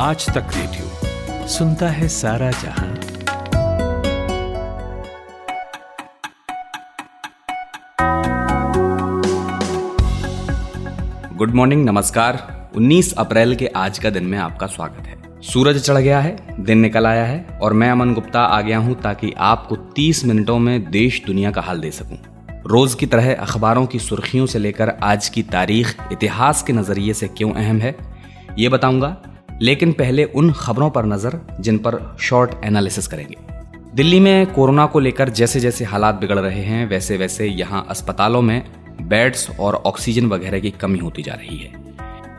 आज तक रेडियो सुनता है सारा जहाँ। गुड मॉर्निंग, नमस्कार। 19 अप्रैल के आज का दिन में आपका स्वागत है। सूरज चढ़ गया है, दिन निकल आया है, और मैं अमन गुप्ता आ गया हूँ ताकि आपको 30 मिनटों में देश दुनिया का हाल दे सकूँ। रोज की तरह अखबारों की सुर्खियों से लेकर आज की तारीख इतिहास के नज़रिए से क्यों अहम है, ये बताऊँगा। लेकिन पहले उन खबरों पर नज़र, जिन पर शॉर्ट एनालिसिस करेंगे। दिल्ली में कोरोना को लेकर जैसे जैसे हालात बिगड़ रहे हैं वैसे वैसे यहाँ अस्पतालों में बेड्स और ऑक्सीजन वगैरह की कमी होती जा रही है।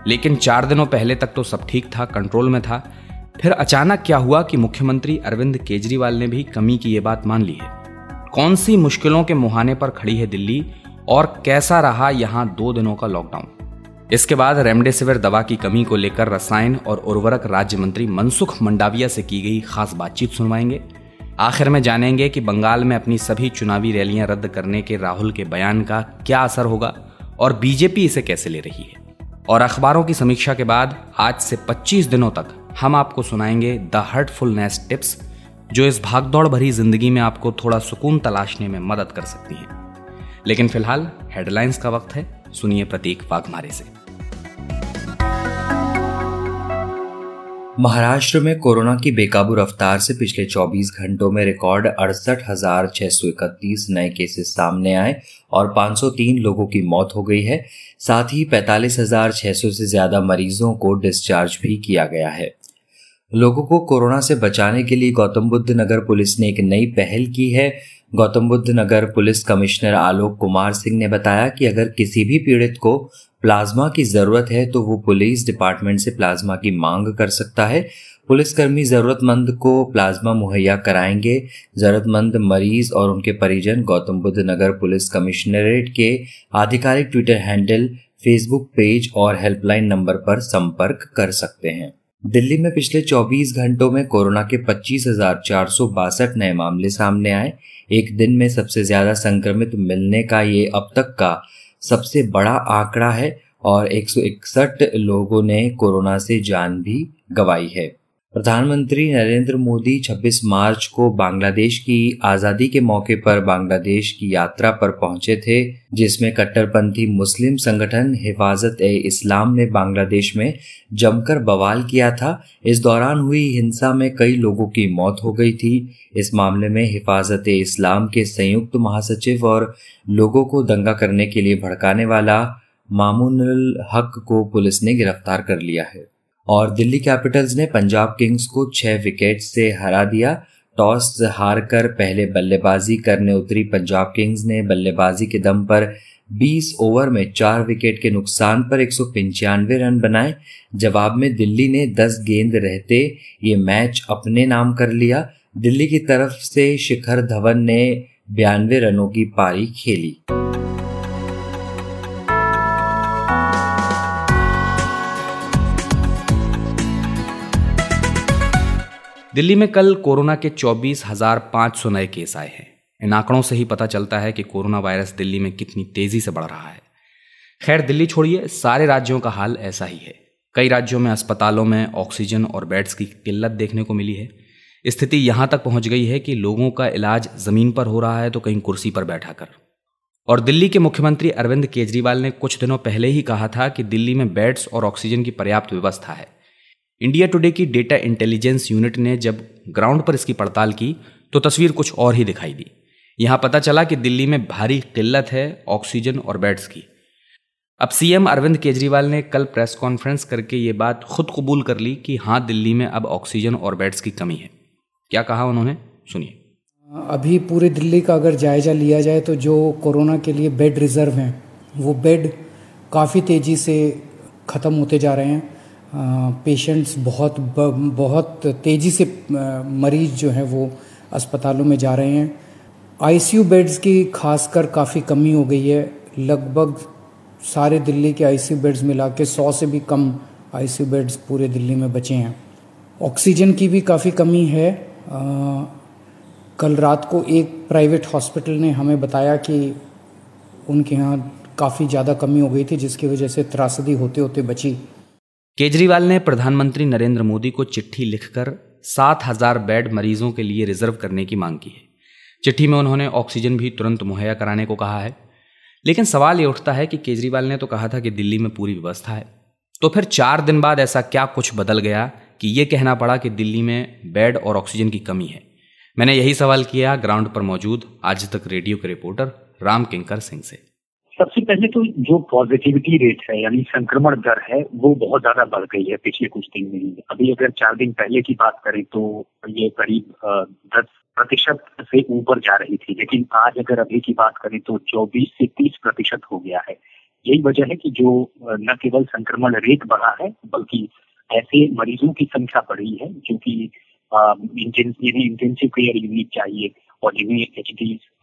लेकिन चार दिनों पहले तक तो सब ठीक था, कंट्रोल में था। फिर अचानक क्या हुआ कि मुख्यमंत्री अरविंद केजरीवाल ने भी कमी की ये बात मान ली है। कौन सी मुश्किलों के मुहाने पर खड़ी है दिल्ली और कैसा रहा यहाँ दो दिनों का लॉकडाउन? इसके बाद रेमडेसिविर दवा की कमी को लेकर रसायन और उर्वरक राज्य मंत्री मनसुख मंडाविया से की गई खास बातचीत सुनवाएँगे। आखिर में जानेंगे कि बंगाल में अपनी सभी चुनावी रैलियाँ रद्द करने के राहुल के बयान का क्या असर होगा और बीजेपी इसे कैसे ले रही है। और अखबारों की समीक्षा के बाद आज से 25 दिनों तक हम आपको सुनाएँगे द हर्टफुलनेस टिप्स, जो इस भागदौड़ भरी ज़िंदगी में आपको थोड़ा सुकून तलाशने में मदद कर सकती हैं। लेकिन फ़िलहाल हेडलाइंस का वक्त है, सुनिए प्रतीक वाघमारे से। महाराष्ट्र में कोरोना की बेकाबू रफ्तार से पिछले 24 घंटों में रिकॉर्ड अड़सठ हज़ार नए केसेस सामने आए और 503 लोगों की मौत हो गई है। साथ ही पैतालीस हज़ार छह सौ से ज़्यादा मरीजों को डिस्चार्ज भी किया गया है। लोगों को कोरोना से बचाने के लिए गौतम बुद्ध नगर पुलिस ने एक नई पहल की है। गौतम बुद्ध नगर पुलिस कमिश्नर आलोक कुमार सिंह ने बताया कि अगर किसी भी पीड़ित को प्लाज्मा की ज़रूरत है तो वो पुलिस डिपार्टमेंट से प्लाज्मा की मांग कर सकता है। पुलिसकर्मी जरूरतमंद को प्लाज्मा मुहैया कराएँगे। जरूरतमंद मरीज़ और उनके परिजन गौतम बुद्ध नगर पुलिस कमिश्नरेट के आधिकारिक ट्विटर हैंडल, फेसबुक पेज और हेल्पलाइन नंबर पर संपर्क कर सकते हैं। दिल्ली में पिछले 24 घंटों में कोरोना के पच्चीस नए मामले सामने आए। एक दिन में सबसे ज़्यादा संक्रमित मिलने का ये अब तक का सबसे बड़ा आंकड़ा है और 161 लोगों ने कोरोना से जान भी गंवाई है। प्रधानमंत्री नरेंद्र मोदी 26 मार्च को बांग्लादेश की आज़ादी के मौके पर बांग्लादेश की यात्रा पर पहुँचे थे, जिसमें कट्टरपंथी मुस्लिम संगठन हिफाजत ए इस्लाम ने बांग्लादेश में जमकर बवाल किया था। इस दौरान हुई हिंसा में कई लोगों की मौत हो गई थी। इस मामले में हिफाजत ए इस्लाम के संयुक्त महासचिव और लोगों को दंगा करने के लिए भड़काने वाला मामून हक को पुलिस ने गिरफ़्तार कर लिया है। और दिल्ली कैपिटल्स ने पंजाब किंग्स को छह विकेट से हरा दिया। टॉस हारकर पहले बल्लेबाजी करने उतरी पंजाब किंग्स ने। बल्लेबाजी के दम पर 20 ओवर में चार विकेट के नुकसान पर एक सौ पंचानवे रन बनाए। जवाब में दिल्ली ने 10 गेंद रहते, ये मैच अपने नाम कर लिया। दिल्ली की तरफ़ से शिखर धवन ने बयानवे रनों की पारी खेली। दिल्ली में कल कोरोना के चौबीस हज़ार पाँच सौ नए केस आए हैं। इन आंकड़ों से ही पता चलता है कि कोरोना वायरस दिल्ली में कितनी तेज़ी से बढ़ रहा है। खैर, दिल्ली छोड़िए, सारे राज्यों का हाल ऐसा ही है। कई राज्यों में अस्पतालों में ऑक्सीजन और बेड्स की किल्लत देखने को मिली है। स्थिति यहाँ तक पहुँच गई है कि लोगों का इलाज ज़मीन पर हो रहा है तो कहीं कुर्सी पर बैठा कर और दिल्ली के मुख्यमंत्री अरविंद केजरीवाल ने कुछ दिनों पहले ही कहा था कि दिल्ली में बेड्स और ऑक्सीजन की पर्याप्त व्यवस्था है। इंडिया टुडे की डेटा इंटेलिजेंस यूनिट ने जब ग्राउंड पर इसकी पड़ताल की तो तस्वीर कुछ और ही दिखाई दी। यहाँ पता चला कि दिल्ली में भारी किल्लत है ऑक्सीजन और बेड्स की। अब सीएम अरविंद केजरीवाल ने कल प्रेस कॉन्फ्रेंस करके ये बात खुद कबूल कर ली कि हाँ दिल्ली में अब ऑक्सीजन और बेड्स की कमी है। क्या कहा उन्होंने? सुनिए। अभी पूरे दिल्ली का अगर जायजा लिया जाए तो जो कोरोना के लिए बेड रिज़र्व हैं, वो बेड काफ़ी तेज़ी से ख़त्म होते जा रहे हैं। पेशेंट्स बहुत बहुत तेज़ी से मरीज़ जो हैं वो अस्पतालों में जा रहे हैं। आईसीयू बेड्स की खासकर काफ़ी कमी हो गई है। लगभग सारे दिल्ली के आईसीयू बेड्स मिला के सौ से भी कम आईसीयू बेड्स पूरे दिल्ली में बचे हैं। ऑक्सीजन की भी काफ़ी कमी है। आ, कल रात को एक प्राइवेट हॉस्पिटल ने हमें बताया कि उनके यहाँ काफ़ी ज़्यादा कमी हो गई थी जिसकी वजह से त्रासदी होते होते बची। केजरीवाल ने प्रधानमंत्री नरेंद्र मोदी को चिट्ठी लिखकर सात हज़ार बेड मरीजों के लिए रिज़र्व करने की मांग की है। चिट्ठी में उन्होंने ऑक्सीजन भी तुरंत मुहैया कराने को कहा है। लेकिन सवाल ये उठता है कि केजरीवाल ने तो कहा था कि दिल्ली में पूरी व्यवस्था है। तो फिर चार दिन बाद ऐसा क्या कुछ बदल गया कि ये कहना पड़ा कि दिल्ली में बेड और ऑक्सीजन की कमी है? मैंने यही सवाल किया, ग्राउंड पर मौजूद, आज तक रेडियो के रिपोर्टर राम किंकर सिंह से। सबसे पहले तो जो पॉजिटिविटी रेट है, यानी संक्रमण दर है, वो बहुत ज़्यादा बढ़ गई है, पिछले कुछ दिन में अभी अगर चार दिन पहले की बात करें तो ये करीब दस प्रतिशत से ऊपर जा रही थी, लेकिन आज अगर अभी की बात करें तो 24 से 30 प्रतिशत हो गया है। यही वजह है कि जो न केवल संक्रमण रेट बढ़ा है, बल्कि ऐसे मरीजों की संख्या बढ़ी है, जो कि इंटेंसिव केयर यूनिट चाहिए, और जिन्हें एच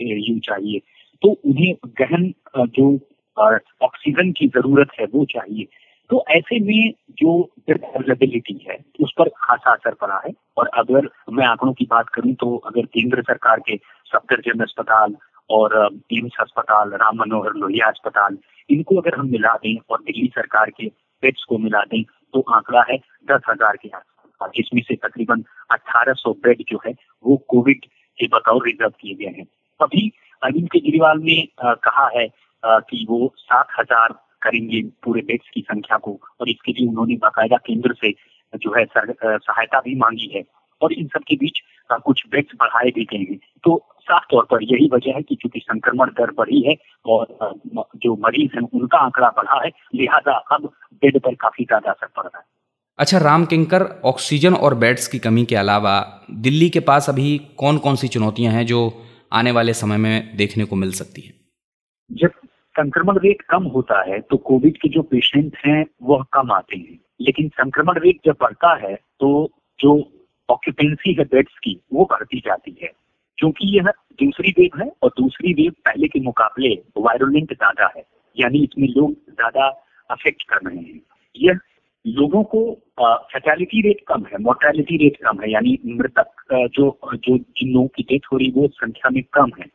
यू चाहिए। तो उन्हें गहन जो ऑक्सीजन की ज़रूरत है, वो चाहिए। तो ऐसे में जो अवेलेबिलिटी है, उस पर खासा असर पड़ा है। और अगर मैं आंकड़ों की बात करूँ तो अगर केंद्र सरकार के सफदरजंग अस्पताल और एम्स अस्पताल, राम मनोहर लोहिया अस्पताल, इनको अगर हम मिला दें और दिल्ली सरकार के बेड्स को मिला दें तो आंकड़ा है दस हज़ार के आसपास। जिसमें से तकरीबन 1800 बेड जो है, वो कोविड के बतौर रिज़र्व किए गए हैं। अभी अरविंद केजरीवाल ने कहा है कि वो सात हज़ार करेंगे पूरे बेड्स की संख्या को, और इसके लिए उन्होंने बाकायदा केंद्र से जो है सहायता भी मांगी है। और इन सब के बीच कुछ बेड्स बढ़ाए भी गए हैं। तो साफ़ तौर पर यही वजह है कि चूँकि संक्रमण दर बढ़ी है, और जो मरीज़ हैं, उनका आंकड़ा बढ़ा है, लिहाजा अब बेड पर काफ़ी ज़्यादा असर पड़ रहा है। अच्छा राम किंकर, ऑक्सीजन और बेड्स की कमी के अलावा दिल्ली के पास अभी कौन कौन सी चुनौतियाँ हैं जो आने वाले समय में देखने को मिल सकती है। जब संक्रमण रेट कम होता है तो कोविड के जो पेशेंट हैं, वह कम आते हैं। लेकिन संक्रमण रेट जब बढ़ता है तो जो ऑक्यूपेंसी है बेड्स की, वो बढ़ती जाती है। क्योंकि यह दूसरी वेव है और दूसरी वेव पहले के मुकाबले वायरोलेंट ज़्यादा है। यानी इसमें लोग ज़्यादा अफेक्ट कर रहे हैं। यह लोगों को फैटेलिटी रेट कम है मोर्टेलिटी रेट कम है, यानी मृतक जो जो जिन लोगों की डेथ हो रही वो संख्या में कम है।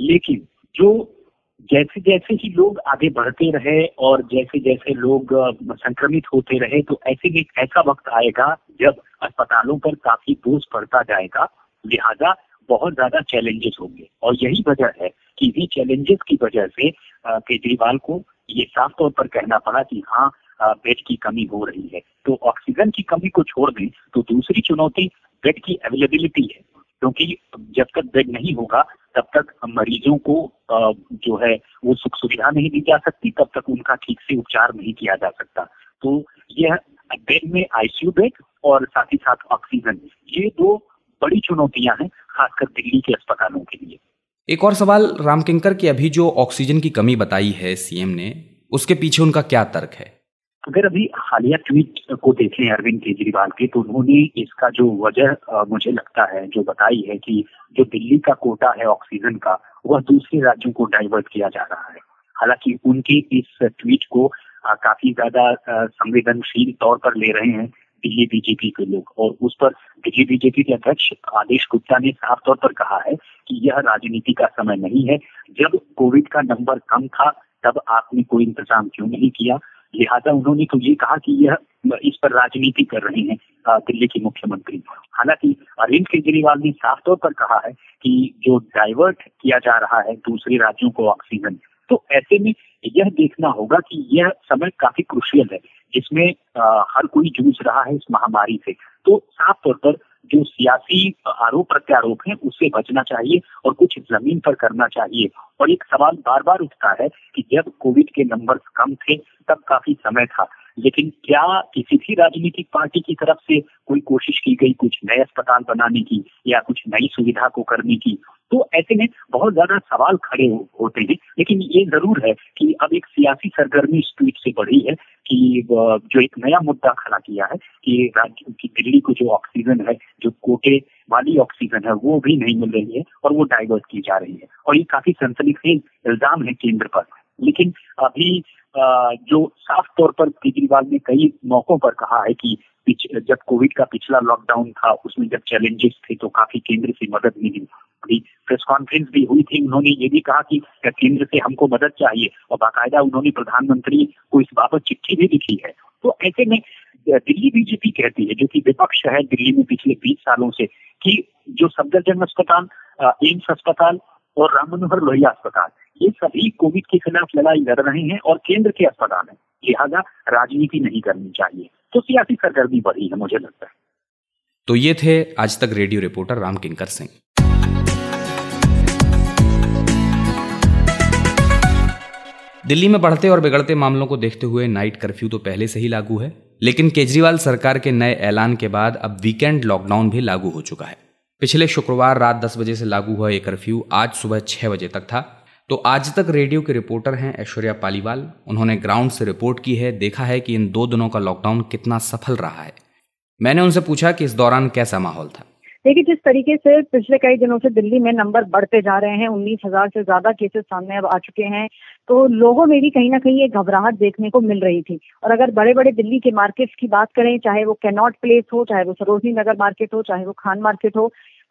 लेकिन जो जैसे जैसे ही लोग आगे बढ़ते रहे और जैसे जैसे लोग संक्रमित होते रहे तो ऐसे में ऐसा वक्त आएगा जब अस्पतालों पर काफ़ी बोझ पड़ता जाएगा, लिहाजा बहुत ज़्यादा चैलेंजेस होंगे। और यही वजह है कि इन्हीं चैलेंजेस की वजह से केजरीवाल को ये साफ़ तौर पर कहना पड़ा कि हाँ बेड की कमी हो रही है। तो ऑक्सीजन की कमी को छोड़ दें तो दूसरी चुनौती बेड की अवेलेबिलिटी है, क्योंकि जब तक बेड नहीं होगा, तब तक मरीजों को जो है, वो सुख सुविधा नहीं दी जा सकती, तब तक उनका ठीक से उपचार नहीं किया जा सकता। तो यह बेड में आईसीयू बेड और साथ ही साथ ऑक्सीजन, ये दो बड़ी चुनौतियाँ हैं, खासकर दिल्ली के अस्पतालों के लिए। एक और सवाल रामकिंकर की अभी जो ऑक्सीजन की कमी बताई है सीएम ने, उसके पीछे उनका क्या तर्क है? अगर अभी हालिया ट्वीट को देखें अरविंद केजरीवाल के तो उन्होंने इसका जो वजह मुझे लगता है, जो बताई है कि जो दिल्ली का कोटा है ऑक्सीजन का, वह दूसरे राज्यों को डाइवर्ट किया जा रहा है। हालाँकि उनके इस ट्वीट को काफ़ी ज़्यादा संवेदनशील तौर पर ले रहे हैं दिल्ली बीजेपी के लोग। और उस पर दिल्ली बीजेपी के अध्यक्ष आदेश गुप्ता ने साफ़ तौर पर कहा है कि यह राजनीति का समय नहीं है। जब कोविड का नंबर कम था, तब आपने कोई इंतज़ाम क्यों नहीं किया? लिहाजा उन्होंने तो ये कहा कि यह इस पर राजनीति कर रहे हैं दिल्ली के मुख्यमंत्री। हालाँकि अरविंद केजरीवाल ने साफ़ तौर पर कहा है कि जो डाइवर्ट किया जा रहा है दूसरे राज्यों को ऑक्सीजन तो ऐसे में यह देखना होगा कि यह समय काफ़ी क्रुशियल है, जिसमें हर कोई जूझ रहा है इस महामारी से। तो साफ़ तौर पर जो सियासी आरोप प्रत्यारोप है उससे बचना चाहिए और कुछ ज़मीन पर करना चाहिए। और एक सवाल बार बार उठता है कि जब कोविड के नंबर्स कम थे तब काफ़ी समय था। लेकिन क्या किसी भी राजनीतिक पार्टी की तरफ़ से कोई कोशिश की गई कुछ नए अस्पताल बनाने की या कुछ नई सुविधा को करने की? तो ऐसे में बहुत ज़्यादा सवाल खड़े हो, होते हैं। लेकिन ये ज़रूर है कि अब एक सियासी सरगर्मी इस ट्वीट से बढ़ी है कि जो एक नया मुद्दा खड़ा किया है कि राज्य, की दिल्ली को जो ऑक्सीजन है, जो कोटे वाली ऑक्सीजन है, वो भी नहीं मिल रही है और वो डाइवर्ट की जा रही है। और ये काफ़ी सनसनीखेज इल्ज़ाम है केंद्र पर। लेकिन अभी जो साफ़ तौर पर केजरीवाल ने कई मौकों पर कहा है कि जब कोविड का पिछला लॉकडाउन था, उसमें जब चैलेंजेस थे तो काफ़ी केंद्र से मदद मिली। अभी प्रेस कॉन्फ्रेंस भी हुई थी, उन्होंने ये भी कहा कि केंद्र से हमको मदद चाहिए? और बाकायदा उन्होंने प्रधानमंत्री को इस बाबत चिट्ठी भी लिखी है। तो ऐसे में, दिल्ली बीजेपी कहती है, जो कि विपक्ष है दिल्ली में पिछले बीस सालों से, कि जो सफदरजंग अस्पताल एम्स अस्पताल और राम मनोहर लोहिया अस्पताल, ये सभी कोविड के खिलाफ लड़ाई लड़ रहे हैं और केंद्र के अस्पताल हैं। लिहाजा राजनीति नहीं करनी चाहिए। तो सियासी सरगर्मी बढ़ी है, मुझे लगता है। तो ये थे आज तक रेडियो रिपोर्टर राम किंकर सिंह। दिल्ली में बढ़ते और बिगड़ते मामलों को देखते हुए नाइट कर्फ्यू तो पहले से ही लागू है, लेकिन केजरीवाल सरकार के नए ऐलान के बाद अब वीकेंड लॉकडाउन भी लागू हो चुका है। पिछले शुक्रवार रात 10 बजे से लागू हुआ ये कर्फ्यू आज सुबह 6 बजे तक था। तो आज तक रेडियो के रिपोर्टर हैं ऐश्वर्या पालीवाल। उन्होंने ग्राउंड से रिपोर्ट की है, देखा है कि इन दो दिनों का लॉकडाउन कितना सफल रहा है। मैंने उनसे पूछा कि इस दौरान कैसा माहौल था। देखिए, जिस तरीके से पिछले कई दिनों से दिल्ली में नंबर बढ़ते जा रहे हैं, उन्नीस हज़ार से ज़्यादा केसेस सामने अब आ चुके हैं तो लोगों में भी कहीं ना कहीं एक घबराहट देखने को मिल रही थी। और अगर बड़े बड़े दिल्ली के मार्केट्स की बात करें, चाहे वो कैनॉट प्लेस हो, चाहे वो सरोजनी नगर मार्केट हो, चाहे वो खान मार्केट हो,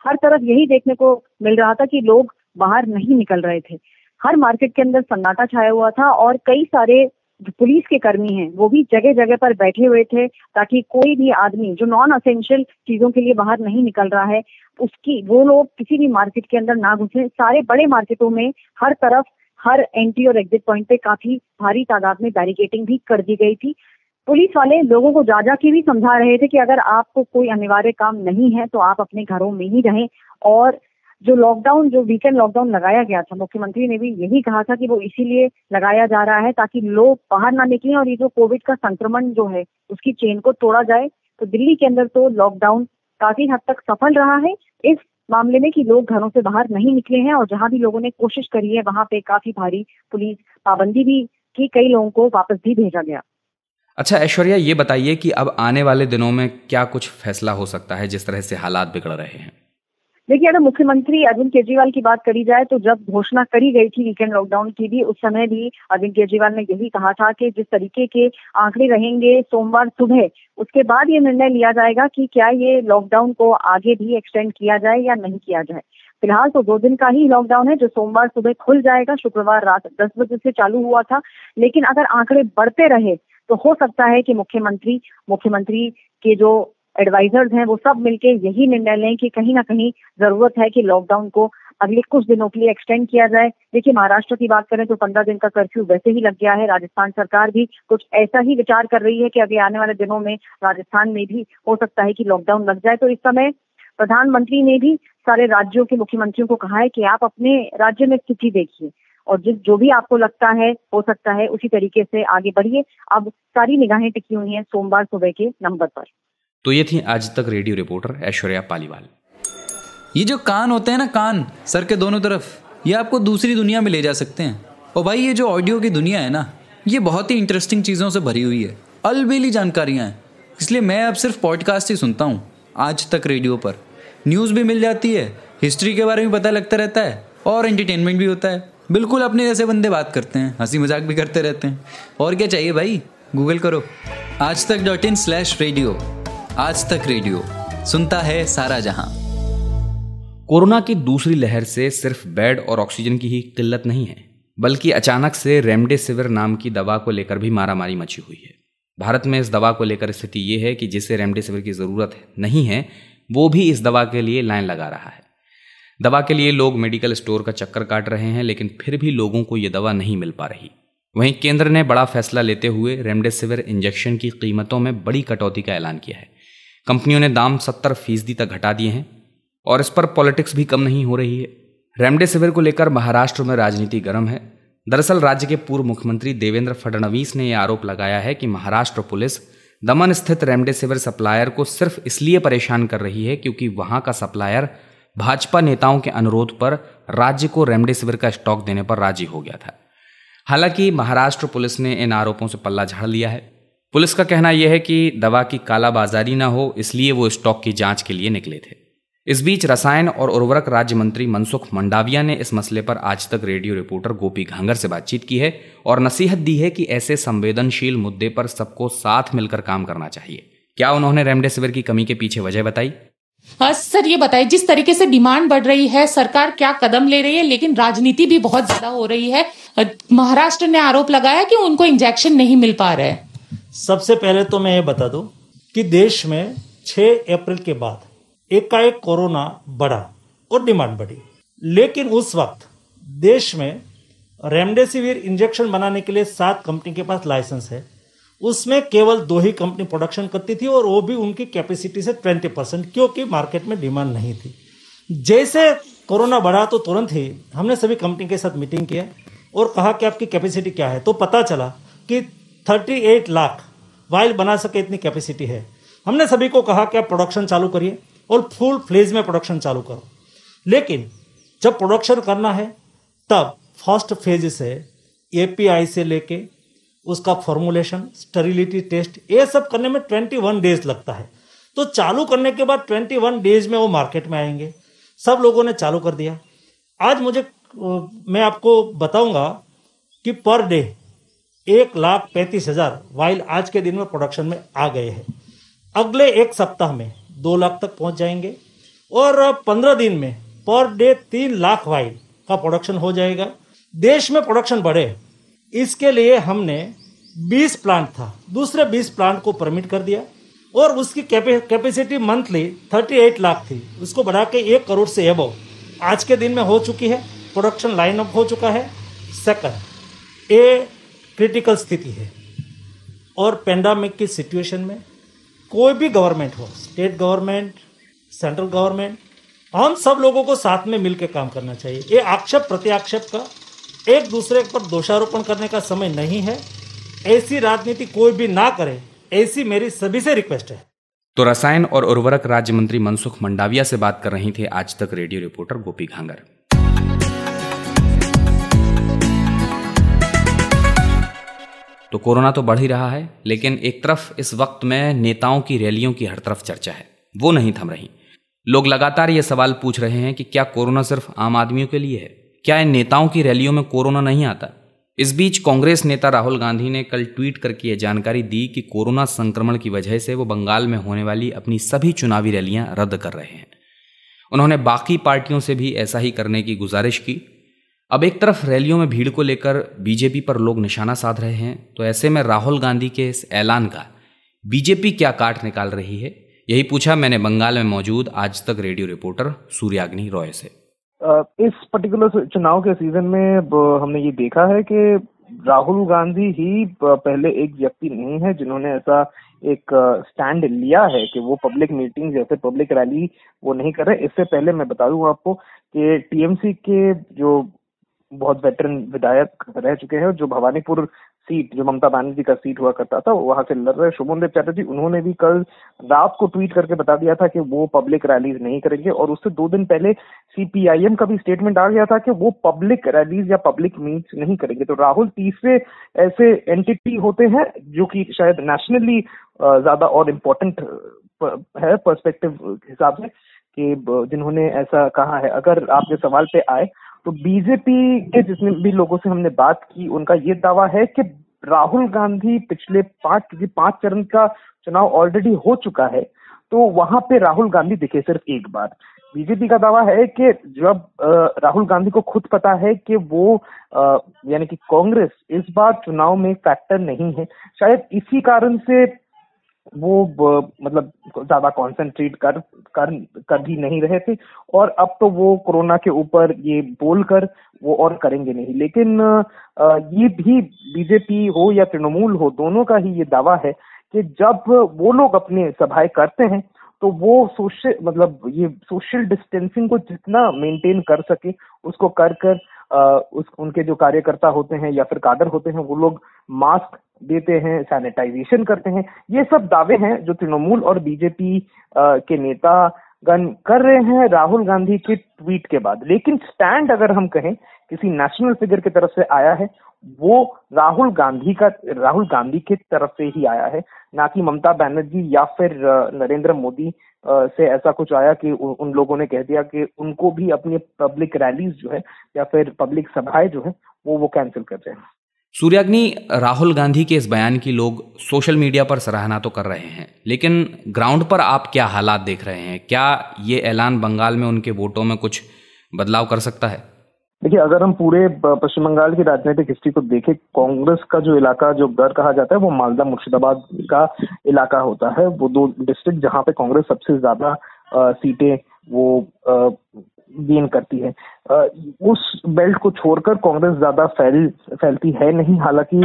हर तरफ़ यही देखने को मिल रहा था कि लोग बाहर नहीं निकल रहे थे। हर मार्केट के अंदर सन्नाटा छाया हुआ था और कई सारे पुलिस के कर्मी हैं, वो भी जगह जगह पर बैठे हुए थे ताकि कोई भी आदमी जो नॉन असेंशियल चीज़ों के लिए बाहर नहीं निकल रहा है, उसकी, वो लोग किसी भी मार्केट के अंदर ना घुसे। सारे बड़े मार्केटों में हर तरफ़, हर एंट्री और एग्जिट पॉइंट पे काफ़ी भारी तादाद में बैरिकेटिंग भी कर दी गई थी। पुलिस वाले लोगों को जा जा के भी समझा रहे थे कि अगर आपको कोई अनिवार्य काम नहीं है तो आप अपने घरों में ही रहें और जो लॉकडाउन जो वीकेंड लॉकडाउन लगाया गया था, मुख्यमंत्री ने भी यही कहा था कि वो इसीलिए लगाया जा रहा है ताकि लोग बाहर ना निकलें और ये जो कोविड का संक्रमण जो है, उसकी चेन को तोड़ा जाए। तो दिल्ली के अंदर तो लॉकडाउन काफ़ी हद तक सफल रहा है। इस मामले में कि लोग घरों से बाहर नहीं निकले हैं और जहाँ भी लोगों ने कोशिश करी है, वहाँ पे काफ़ी भारी पुलिस पाबंदी भी की, कई लोगों को वापस भी भेजा गया। अच्छा ऐश्वर्या, ये बताइए कि अब आने वाले दिनों में क्या कुछ फैसला हो सकता है जिस तरह से हालात बिगड़ रहे हैं? देखिए, अगर मुख्यमंत्री अरविंद केजरीवाल की बात करी जाए तो जब घोषणा करी गई थी वीकेंड लॉकडाउन की भी, उस समय भी अरविंद केजरीवाल ने यही कहा था कि जिस तरीके के आंकड़े रहेंगे सोमवार सुबह, उसके बाद ये निर्णय लिया जाएगा कि क्या ये लॉकडाउन को आगे भी एक्सटेंड किया जाए या नहीं किया जाए। फ़िलहाल तो दो दिन का ही लॉकडाउन है, जो सोमवार सुबह खुल जाएगा, शुक्रवार रात दस बजे से चालू हुआ था। लेकिन अगर आंकड़े बढ़ते रहे तो हो सकता है कि मुख्यमंत्री मुख्यमंत्री के जो एडवाइजर्स हैं, वो सब मिलके यही निर्णय लें कि कहीं ना कहीं ज़रूरत है कि लॉकडाउन को अगले कुछ दिनों के लिए एक्सटेंड किया जाए। देखिए, महाराष्ट्र की बात करें तो पंद्रह दिन का कर्फ्यू वैसे ही लग गया है। राजस्थान सरकार भी कुछ ऐसा ही विचार कर रही है कि अगले आने वाले दिनों में राजस्थान में भी हो सकता है कि लॉकडाउन लग जाए। तो इस समय प्रधानमंत्री ने भी सारे राज्यों के मुख्यमंत्रियों को कहा है कि आप अपने राज्य में स्थिति देखिए और जिस जो भी आपको लगता है, हो सकता है, उसी तरीके से आगे बढ़िए। अब सारी निगाहें टिकी हुई हैं सोमवार सुबह के नंबर पर। तो ये थी आज तक रेडियो रिपोर्टर ऐश्वर्या पालीवाल। ये जो कान होते हैं ना, कान, सर के दोनों तरफ़, ये आपको दूसरी दुनिया में ले जा सकते हैं। और भाई, ये जो ऑडियो की दुनिया है ना, ये बहुत ही इंटरेस्टिंग चीज़ों से भरी हुई है। अलबेली जानकारियाँ हैं। इसलिए मैं अब सिर्फ़ पॉडकास्ट ही सुनता हूँ, आज तक रेडियो पर। न्यूज़ भी मिल जाती है हिस्ट्री के बारे में पता लगता रहता है, और एंटरटेनमेंट भी होता है। बिल्कुल अपने जैसे बंदे बात करते हैं हँसी मज़ाक भी करते रहते हैं। और क्या चाहिए भाई? गूगल करो। आज तक डॉट इन स्लैश रेडियो आज तक रेडियो। सुनता है सारा जहाँ। कोरोना की दूसरी लहर से सिर्फ़ बेड और ऑक्सीजन की ही किल्लत नहीं है, बल्कि अचानक से रेमडेसिविर नाम की दवा को लेकर भी मारामारी मची हुई है। भारत में इस दवा को लेकर स्थिति यह है कि जिसे रेमडेसिविर की ज़रूरत नहीं है, वो भी इस दवा के लिए लाइन लगा रहा है। दवा के लिए लोग मेडिकल स्टोर का चक्कर काट रहे हैं, लेकिन फिर भी लोगों को ये दवा नहीं मिल पा रही। वहीं केंद्र ने बड़ा फैसला लेते हुए रेमडेसिविर इंजेक्शन की कीमतों में बड़ी कटौती का ऐलान किया है। कंपनियों ने दाम सत्तर फ़ीसदी तक घटा दिए हैं और इस पर पॉलिटिक्स भी कम नहीं हो रही है। रेमडेसिविर को लेकर महाराष्ट्र में राजनीति गर्म है। दरअसल राज्य के पूर्व मुख्यमंत्री देवेंद्र फडणवीस ने यह आरोप लगाया है कि महाराष्ट्र पुलिस दमन स्थित रेमडेसिविर सप्लायर को सिर्फ़ इसलिए परेशान कर रही है क्योंकि वहाँ का सप्लायर भाजपा नेताओं के अनुरोध पर राज्य को रेमडेसिविर का स्टॉक देने पर राज़ी हो गया था। हालाँकि महाराष्ट्र पुलिस ने इन आरोपों से पल्ला झाड़ लिया है। पुलिस का कहना यह है कि दवा की कालाबाजारी न हो, इसलिए वो स्टॉक की जाँच के लिए निकले थे। इस बीच रसायन और उर्वरक राज्य मंत्री मनसुख मंडाविया ने इस मसले पर आज तक रेडियो रिपोर्टर गोपी घांगर से बातचीत की है और नसीहत दी है कि ऐसे संवेदनशील मुद्दे पर सबको साथ मिलकर काम करना चाहिए। क्या उन्होंने रेमडेसिविर की कमी के पीछे वजह बताई? हाँ सर, ये बताइए जिस तरीके से डिमांड बढ़ रही है, सरकार क्या कदम ले रही है, लेकिन राजनीति भी बहुत ज़्यादा हो रही है। महाराष्ट्र ने आरोप लगाया कि उनको इंजेक्शन नहीं मिल पा रहा है। सबसे पहले तो मैं ये बता दूँ कि देश में 6 अप्रैल के बाद एकाएक कोरोना बढ़ा और डिमांड बढ़ी। लेकिन उस वक्त देश में रेमडेसिविर इंजेक्शन बनाने के लिए सात कंपनी के पास लाइसेंस है। उसमें केवल दो ही कंपनी प्रोडक्शन करती थी और वो भी उनकी कैपेसिटी से ट्वेंटी परसेंट, क्योंकि मार्केट में डिमांड नहीं थी। जैसे कोरोना बढ़ा तो तुरंत ही हमने सभी कंपनी के साथ मीटिंग किया और कहा कि आपकी कैपेसिटी क्या है। तो पता चला कि 38 लाख वाइल बना सके इतनी कैपेसिटी है। हमने सभी को कहा कि आप प्रोडक्शन चालू करिए और फुल फ्लेज में प्रोडक्शन चालू करो। लेकिन जब प्रोडक्शन करना है, तब फ़र्स्ट फ़ेज़ से एपीआई से लेके उसका फॉर्मुलेशन स्टरिलिटी टेस्ट ये सब करने में 21 डेज़ लगता है। तो चालू करने के बाद 21 डेज़ में वो मार्केट में आएँगे। सब लोगों ने चालू कर दिया। आज मुझे मैं आपको बताऊँगा कि पर डे एक लाख पैंतीस हज़ार वाइल आज के दिन में प्रोडक्शन में आ गए हैं। अगले एक सप्ताह में दो लाख तक पहुँच जाएँगे और पंद्रह दिन में पर डे तीन लाख वाइल का प्रोडक्शन हो जाएगा। देश में प्रोडक्शन बढ़े, इसके लिए हमने 20 प्लांट था, दूसरे 20 प्लांट को परमिट कर दिया और उसकी कैपेसिटी मंथली 38 लाख थी। उसको बढ़ा के एक करोड़ से एबो आज के दिन में हो चुकी है। प्रोडक्शन लाइन अप हो चुका है। सेकंड ए क्रिटिकल स्थिति है। और पेंडामिक की सिचुएशन में कोई भी गवर्नमेंट हो स्टेट गवर्नमेंट सेंट्रल गवर्नमेंट हम सब लोगों को साथ में मिलकर काम करना चाहिए। ये आक्षेप प्रत्याक्षेप का एक दूसरे पर दोषारोपण करने का समय नहीं है। ऐसी राजनीति कोई भी ना करे, ऐसी मेरी सभी से रिक्वेस्ट है। तो रसायन और उर्वरक राज्य मंत्री मनसुख मंडाविया से बात कर रही थे आज तक रेडियो रिपोर्टर गोपी घांगर। तो कोरोना तो बढ़ ही रहा है, लेकिन एक तरफ़ इस वक्त में नेताओं की रैलियों की हर तरफ़ चर्चा है। वो नहीं थम रही। लोग लगातार ये सवाल पूछ रहे हैं कि क्या कोरोना सिर्फ़ आम आदमियों के लिए है? क्या इन नेताओं की रैलियों में कोरोना नहीं आता? इस बीच कांग्रेस नेता राहुल गांधी ने कल ट्वीट करके यह जानकारी दी कि कोरोना संक्रमण की वजह से वो बंगाल में होने वाली अपनी सभी चुनावी रैलियाँ रद्द कर रहे हैं। उन्होंने बाकी पार्टियों से भी ऐसा ही करने की गुजारिश की। अब एक तरफ़ रैलियों में भीड़ को लेकर बीजेपी पर लोग निशाना साध रहे हैं तो ऐसे में राहुल गांधी के इस ऐलान का बीजेपी क्या काट निकाल रही है? यही पूछा मैंने बंगाल में मौजूद आज तक रेडियो रिपोर्टर सूर्याग्नि रॉय से। इस पर्टिकुलर चुनाव के सीज़न में हमने ये देखा है कि राहुल गांधी ही पहले एक व्यक्ति नहीं है जिन्होंने ऐसा एक स्टैंड लिया है कि वो पब्लिक मीटिंग जैसे पब्लिक रैली वो नहीं कर रहे। इससे पहले मैं बता दूँ आपको कि टीएमसी के जो बहुत वेटरन विधायक रह चुके हैं, जो भवानीपुर सीट जो ममता बनर्जी का सीट हुआ करता था वहाँ से लड़ रहे शुभम देव चैटर्जी, उन्होंने भी कल रात को ट्वीट करके बता दिया था कि वो पब्लिक रैलीज नहीं करेंगे, और उससे दो दिन पहले सीपीआईएम का भी स्टेटमेंट आ गया था कि वो पब्लिक रैलीज या पब्लिक मीट्स नहीं करेंगे। तो राहुल तीसरे ऐसे एंटिटी होते हैं, जो कि शायद नेशनली ज़्यादा और इम्पोर्टेंट है पर्सपेक्टिव हिसाब से, कि जिन्होंने ऐसा कहा है। अगर आपके सवाल पे आए तो बीजेपी के जितने भी लोगों से हमने बात की, उनका ये दावा है कि राहुल गांधी पिछले पाँच, क्योंकि पाँच चरण का चुनाव ऑलरेडी हो चुका है तो वहाँ पे राहुल गांधी दिखे सिर्फ़ एक बार। बीजेपी का दावा है कि जब राहुल गांधी को खुद पता है कि वो यानी कि कांग्रेस इस बार चुनाव में फैक्टर नहीं है, शायद इसी कारण से वो मतलब ज़्यादा कंसंट्रेट कर कर कर भी नहीं रहे थे। और अब तो वो कोरोना के ऊपर ये बोलकर वो और करेंगे नहीं। लेकिन ये भी बीजेपी हो या तृणमूल हो, दोनों का ही ये दावा है कि जब वो लोग अपने सभाएँ करते हैं तो वो सोशल मतलब ये सोशल डिस्टेंसिंग को जितना मेंटेन कर सके, उसको कर कर उस, उनके जो कार्यकर्ता होते हैं या फिर कादर होते हैं, वो लोग मास्क देते हैं, सैनिटाइजेशन करते हैं। ये सब दावे हैं जो तृणमूल और बीजेपी के नेता कर रहे हैं राहुल गांधी के ट्वीट के बाद। लेकिन स्टैंड अगर हम कहें, किसी नेशनल फिगर की तरफ़ से आया है वो राहुल गांधी का, राहुल गांधी की तरफ़ से ही आया है। ना कि ममता बनर्जी या फिर नरेंद्र मोदी से ऐसा कुछ आया कि उन लोगों ने कह दिया कि उनको भी अपनी पब्लिक रैलीज जो है या फिर पब्लिक सभाएँ जो है, वो वो कैंसिल कर रहे हैं। सूर्याग्नि, राहुल गांधी के इस बयान की लोग सोशल मीडिया पर सराहना तो कर रहे हैं, लेकिन ग्राउंड पर आप क्या हालात देख रहे हैं? क्या ये ऐलान बंगाल में उनके वोटों में कुछ बदलाव कर सकता है? देखिए, अगर हम पूरे पश्चिम बंगाल की राजनीतिक हिस्ट्री को देखें, कांग्रेस का जो इलाका, जो गढ़ कहा जाता है, वो मालदा मुर्शिदाबाद का इलाका होता है। वो दो डिस्ट्रिक्ट जहाँ पे कांग्रेस सबसे ज़्यादा सीटें वो गेन करती है। उस बेल्ट को छोड़कर कांग्रेस ज़्यादा फैल, फैलती है नहीं। हालाँकि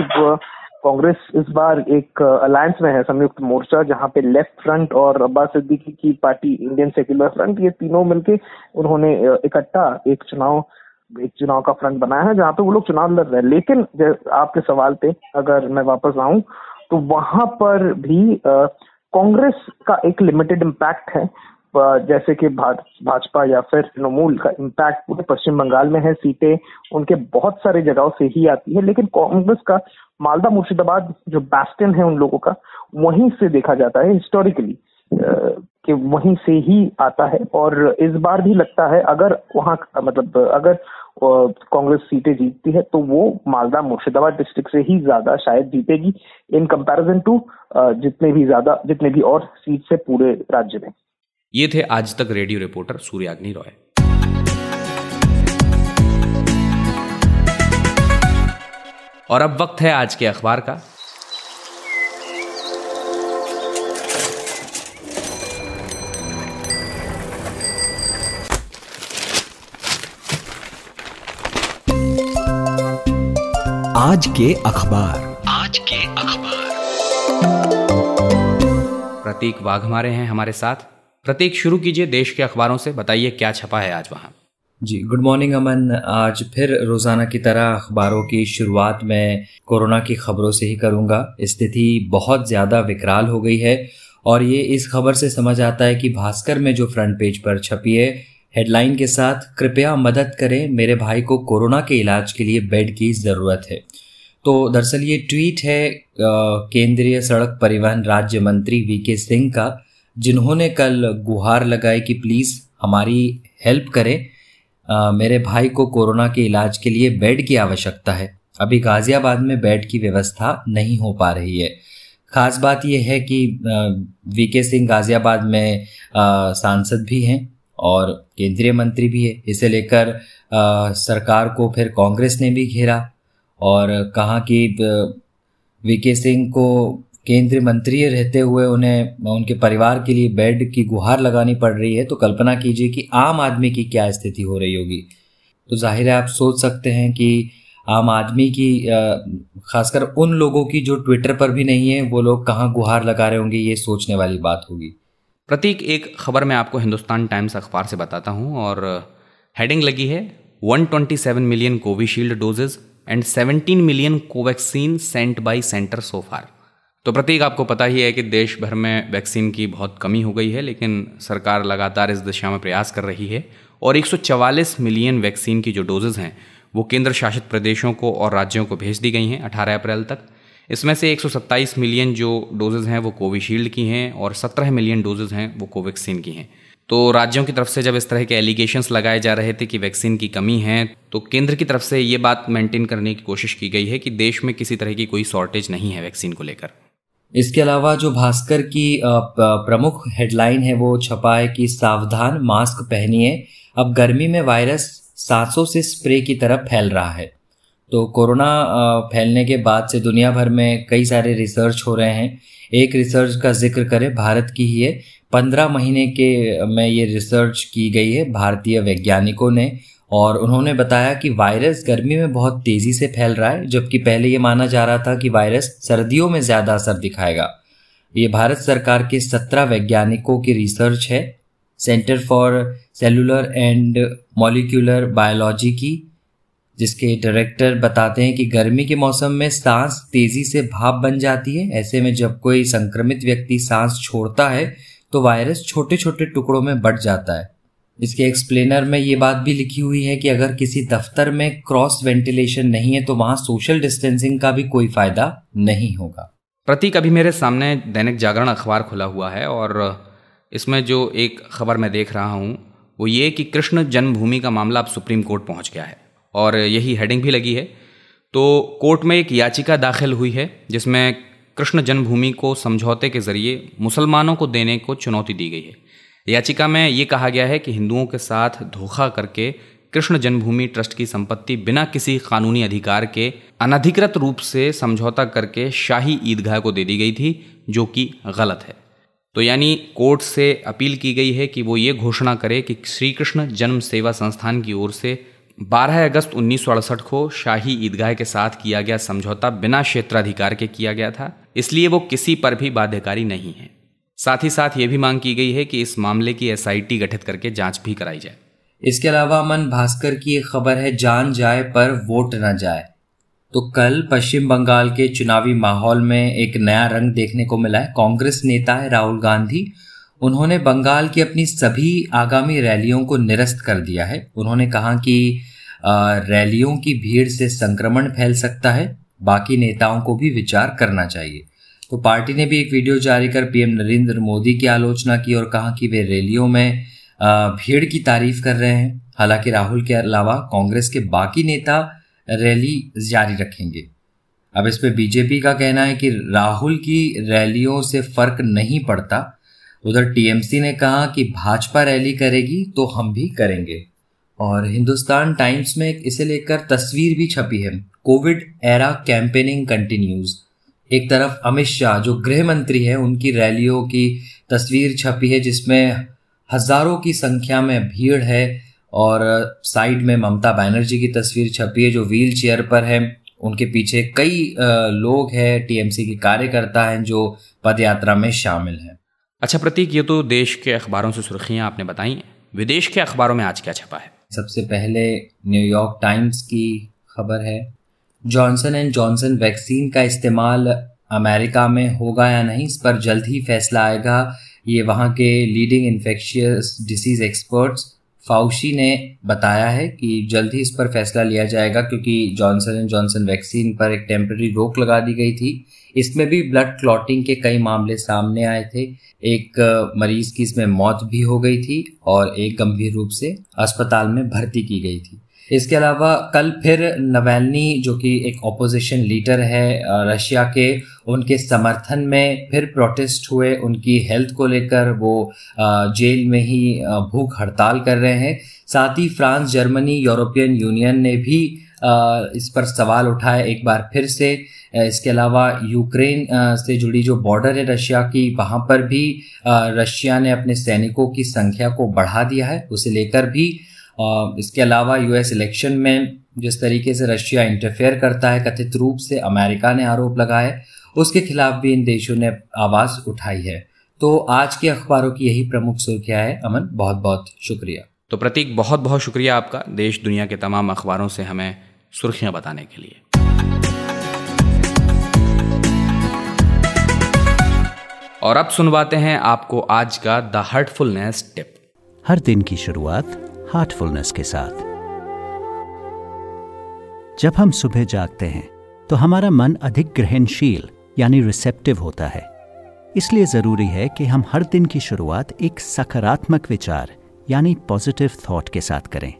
कांग्रेस इस बार एक अलायंस में है, संयुक्त मोर्चा, जहाँ पे लेफ़्ट फ्रंट और अब्बास सिद्दीकी की पार्टी इंडियन सेक्युलर फ्रंट ये तीनों मिलके उन्होंने इकट्ठा एक चुनाव एक चुनाव का फ्रंट बनाया है, जहाँ पे वो लोग चुनाव लड़ रहे हैं। लेकिन आपके सवाल पे अगर मैं वापस आऊँ तो वहाँ पर भी कांग्रेस का एक लिमिटेड इम्पैक्ट है। जैसे कि भाजपा या फिर तृणमूल का इम्पैक्ट पूरे पश्चिम बंगाल में है, सीटें उनके बहुत सारे जगहों से ही आती है। लेकिन कांग्रेस का मालदा मुर्शिदाबाद जो बैस्टन है उन लोगों का, वहीं से देखा जाता है हिस्टोरिकली कि वहीं से ही आता है। और इस बार भी लगता है, अगर वहाँ मतलब अगर कांग्रेस सीटें जीतती है तो वो मालदा मुर्शिदाबाद डिस्ट्रिक्ट से ही ज़्यादा शायद जीतेगी इन कंपैरिजन टू जितने भी ज़्यादा, जितने भी और सीट से पूरे राज्य में। ये थे आज तक रेडियो रिपोर्टर सूर्याग्नि रॉय। और अब वक्त है आज के अखबार का। आज के अखबार। आज के अखबार। प्रतीक वाघ हमारे हैं हमारे साथ। प्रतीक शुरू कीजिए देश के अखबारों से बताइए क्या छपा है आज वहाँ। जी गुड मॉर्निंग अमन। आज फिर रोज़ाना की तरह अखबारों की शुरुआत में कोरोना की खबरों से ही करूँगा। स्थिति बहुत ज़्यादा विकराल हो गई है और ये इस खबर से समझ आता है कि भास्कर में जो फ्रंट पेज पर छपी है हेडलाइन के साथ कृपया मदद करें मेरे भाई को कोरोना के इलाज के लिए बेड की ज़रूरत है। तो दरअसल ये ट्वीट है केंद्रीय सड़क परिवहन राज्य मंत्री वी के सिंह का जिन्होंने कल गुहार लगाई कि प्लीज़ हमारी हेल्प करें आ, मेरे भाई को कोरोना के इलाज के लिए बेड की आवश्यकता है। अभी गाजियाबाद में बेड की व्यवस्था नहीं हो पा रही है। खास बात यह है कि वी के सिंह गाजियाबाद में सांसद भी हैं। और केंद्रीय मंत्री भी है। इसे लेकर सरकार को फिर कांग्रेस ने भी घेरा और कहा कि वी के सिंह को केंद्रीय मंत्री रहते हुए उन्हें, उनके परिवार के लिए बेड की गुहार लगानी पड़ रही है। तो कल्पना कीजिए कि आम आदमी की क्या स्थिति हो रही होगी। तो ज़ाहिर है आप सोच सकते हैं कि आम आदमी की खासकर उन लोगों की जो ट्विटर पर भी नहीं है, वो लोग कहाँ गुहार लगा रहे होंगे, ये सोचने वाली बात होगी। प्रतीक, एक खबर मैं आपको हिंदुस्तान टाइम्स अखबार से बताता हूँ और हेडिंग लगी है। 127 million Covishield doses and 17 million Covaxin sent by centre so far तो प्रतीक, आपको पता ही है कि देश भर में वैक्सीन की बहुत कमी हो गई है, लेकिन सरकार लगातार इस दिशा में प्रयास कर रही है और 144 मिलियन वैक्सीन की जो डोजेज़ हैं, वो केंद्र शासित प्रदेशों को और राज्यों को भेज दी गई हैं 18 अप्रैल तक। इसमें से 127 मिलियन जो डोजेज़ हैं वो कोविशील्ड की हैं और 17 मिलियन डोजेज़ हैं वो कोवैक्सीन की हैं। तो राज्यों की तरफ़ से जब इस तरह के एलिगेशंस लगाए जा रहे थे कि वैक्सीन की कमी है तो केंद्र की तरफ़ से ये बात मेंटेन करने की कोशिश की गई है कि देश में किसी तरह की कोई शॉर्टेज नहीं है वैक्सीन को लेकर। इसके अलावा जो भास्कर की प्रमुख हेडलाइन है, वो छपा है कि सावधान मास्क पहनिए। अब गर्मी में वायरस सांसों से स्प्रे की तरफ़ फैल रहा है। तो कोरोना फैलने के बाद से दुनिया भर में कई सारे रिसर्च हो रहे हैं। एक रिसर्च का ज़िक्र करें, भारत की ही है। पंद्रह महीने के में ये रिसर्च की गई है भारतीय वैज्ञानिकों ने। और उन्होंने बताया कि वायरस गर्मी में बहुत तेज़ी से फैल रहा है, जबकि पहले ये माना जा रहा था कि वायरस सर्दियों में ज़्यादा असर दिखाएगा। ये भारत सरकार के सत्रह वैज्ञानिकों की रिसर्च है। Centre for cellular and molecular biology की जिसके डायरेक्टर बताते हैं कि गर्मी के मौसम में सांस तेज़ी से भाप बन जाती है। ऐसे में जब कोई संक्रमित व्यक्ति सांस छोड़ता है तो वायरस छोटे छोटे टुकड़ों में बढ़ जाता है। इसके एक्सप्लेनर में ये बात भी लिखी हुई है कि अगर किसी दफ्तर में क्रॉस वेंटिलेशन नहीं है तो वहाँ सोशल डिस्टेंसिंग का भी कोई फ़ायदा नहीं होगा। प्रतीक, अभी मेरे सामने दैनिक जागरण अखबार खुला हुआ है और इसमें जो एक खबर मैं देख रहा हूँ, वो ये कि कृष्ण जन्मभूमि का मामला अब सुप्रीम कोर्ट पहुँच गया है। और यही हेडिंग भी लगी है। तो कोर्ट में एक याचिका दाखिल हुई है, जिसमें कृष्ण जन्मभूमि को समझौते के ज़रिए मुसलमानों को देने को चुनौती दी गई है। याचिका में ये कहा गया है कि हिंदुओं के साथ धोखा करके कृष्ण जन्मभूमि ट्रस्ट की संपत्ति बिना किसी कानूनी अधिकार के अनधिकृत रूप से समझौता करके शाही ईदगाह को दे दी गई थी, जो कि गलत है। तो यानी कोर्ट से अपील की गई है कि वो ये घोषणा करे कि श्री कृष्ण जन्म सेवा संस्थान की ओर से 12 अगस्त उन्नीस सौ अड़सठ को शाही ईदगाह के साथ किया गया समझौता बिना क्षेत्राधिकार के किया गया था, इसलिए वो किसी पर भी बाध्यकारी नहीं है। साथ ही साथ ये भी मांग की गई है कि इस मामले की एसआईटी गठित करके जाँच भी कराई जाए। इसके अलावा अमन भास्कर की एक खबर है, जान जाए पर वोट न जाए। तो कल पश्चिम बंगाल के चुनावी माहौल में एक नया रंग देखने को मिला है। कांग्रेस नेता है राहुल गांधी उन्होंने बंगाल की अपनी सभी आगामी रैलियों को निरस्त कर दिया है। उन्होंने कहा कि रैलियों की भीड़ से संक्रमण फैल सकता है, बाकी नेताओं को भी विचार करना चाहिए। तो पार्टी ने भी एक वीडियो जारी कर पीएम नरेंद्र मोदी की आलोचना की और कहा कि वे रैलियों में भीड़ की तारीफ़ कर रहे हैं। हालाँकि राहुल के अलावा कांग्रेस के बाकी नेता रैली जारी रखेंगे। अब इस पर बीजेपी का कहना है कि राहुल की रैलियों से फ़र्क नहीं पड़ता। उधर टीएमसी ने कहा कि भाजपा रैली करेगी तो हम भी करेंगे। और हिंदुस्तान टाइम्स में इसे लेकर तस्वीर भी छपी है। Covid era campaigning continues. एक तरफ़ अमित शाह, जो गृह मंत्री है, उनकी रैलियों की तस्वीर छपी है, जिसमें हज़ारों की संख्या में भीड़ है और साइड में ममता बनर्जी की तस्वीर छपी है, जो व्हील चेयर पर है। उनके पीछे कई लोग हैं टीएमसी के कार्यकर्ता हैं, जो पदयात्रा में शामिल हैं। अच्छा प्रतीक, ये तो देश के अखबारों से सुर्खियाँ आपने बताई विदेश के अखबारों में आज क्या छपा है? सबसे पहले न्यूयॉर्क टाइम्स की खबर है। जॉनसन एंड जॉनसन वैक्सीन का इस्तेमाल अमेरिका में होगा या नहीं, इस पर जल्द ही फैसला आएगा। ये वहाँ के leading infectious disease experts Fauci ने बताया है कि जल्द ही इस पर फैसला लिया जाएगा, क्योंकि जॉनसन एंड जॉनसन वैक्सीन पर एक टेम्प्रेरी रोक लगा दी गई थी। इसमें भी ब्लड क्लॉटिंग के कई मामले सामने आए थे। एक मरीज़ की इसमें मौत भी हो गई थी और एक गंभीर रूप से अस्पताल में भर्ती की गई थी। इसके अलावा कल फिर नवैलनी, जो कि एक ऑपोजिशन लीडर है रशिया के, उनके समर्थन में फिर प्रोटेस्ट हुए। उनकी हेल्थ को लेकर वो जेल में ही भूख हड़ताल कर रहे हैं। साथ ही फ्रांस, जर्मनी, यूरोपियन यूनियन ने भी इस पर सवाल उठाए एक बार फिर से। इसके अलावा यूक्रेन से जुड़ी जो बॉर्डर है रशिया की, वहाँ पर भी रशिया ने अपने सैनिकों की संख्या को बढ़ा दिया है, उसे लेकर भी। इसके अलावा यूएस इलेक्शन में जिस तरीके से रशिया इंटरफेयर करता है, कथित रूप से अमेरिका ने आरोप लगाए, उसके खिलाफ भी इन देशों ने आवाज़ उठाई है। तो आज के अखबारों की यही प्रमुख सुर्खियाँ है। अमन बहुत बहुत शुक्रिया। तो प्रतीक बहुत बहुत शुक्रिया आपका। देश, दुनिया के तमाम अखबारों से हमें सुर्खियाँ बताने के लिए। और अब सुनवाते हैं आपको आज का द हार्टफुलनेस टिप। हर दिन की शुरुआत हार्टफुलनेस के साथ। जब हम सुबह जागते हैं तो हमारा मन अधिक ग्रहणशील, यानी रिसेप्टिव होता है। इसलिए ज़रूरी है कि हम हर दिन की शुरुआत एक सकारात्मक विचार, यानी पॉजिटिव थॉट के साथ करें।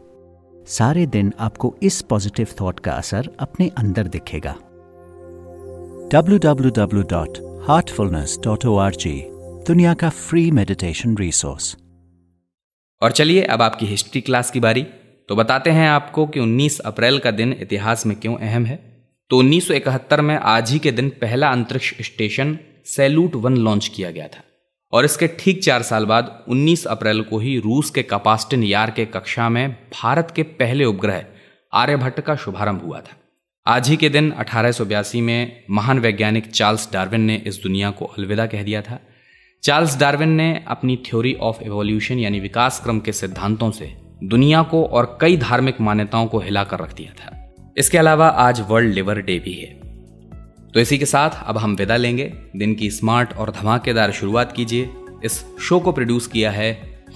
सारे दिन आपको इस पॉजिटिव थॉट का असर अपने अंदर दिखेगा। www.heartfulness.org दुनिया का फ्री मेडिटेशन रिसोर्स और चलिए अब आपकी हिस्ट्री क्लास की बारी। तो बताते हैं आपको कि 19 अप्रैल का दिन इतिहास में क्यों अहम है। तो 1971 में आज ही के दिन पहला अंतरिक्ष स्टेशन सैल्यूट वन लॉन्च किया गया था। और इसके ठीक चार साल बाद 19 अप्रैल को ही रूस के कपास्टिन यार के कक्षा में भारत के पहले उपग्रह आर्यभट्ट का शुभारंभ हुआ था। आज ही के दिन अठारह सौ बयासी में महान वैज्ञानिक चार्ल्स डार्विन ने इस दुनिया को अलविदा कह दिया था। चार्ल्स डार्विन ने अपनी थ्योरी ऑफ़ एवोल्यूशन यानी विकास क्रम के सिद्धांतों से दुनिया को और कई धार्मिक मान्यताओं को हिलाकर रख दिया था। इसके अलावा आज वर्ल्ड लिवर डे भी है। तो इसी के साथ अब हम विदा लेंगे। दिन की स्मार्ट और धमाकेदार शुरुआत कीजिए। इस शो को प्रोड्यूस किया है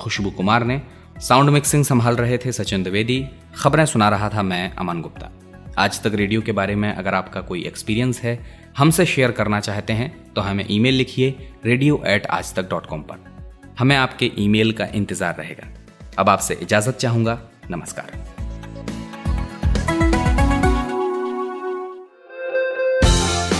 खुशबू कुमार ने। साउंड मिक्सिंग संभाल रहे थे सचिन द्विवेदी। खबरें सुना रहा था मैं अमन गुप्ता। आज तक रेडियो के बारे में अगर आपका कोई एक्सपीरियंस है, हमसे शेयर करना चाहते हैं तो हमें ईमेल लिखिए रेडियो एट आज तक डॉट कॉम पर। हमें आपके ईमेल का इंतज़ार रहेगा। अब आपसे इजाज़त चाहूँगा। नमस्कार।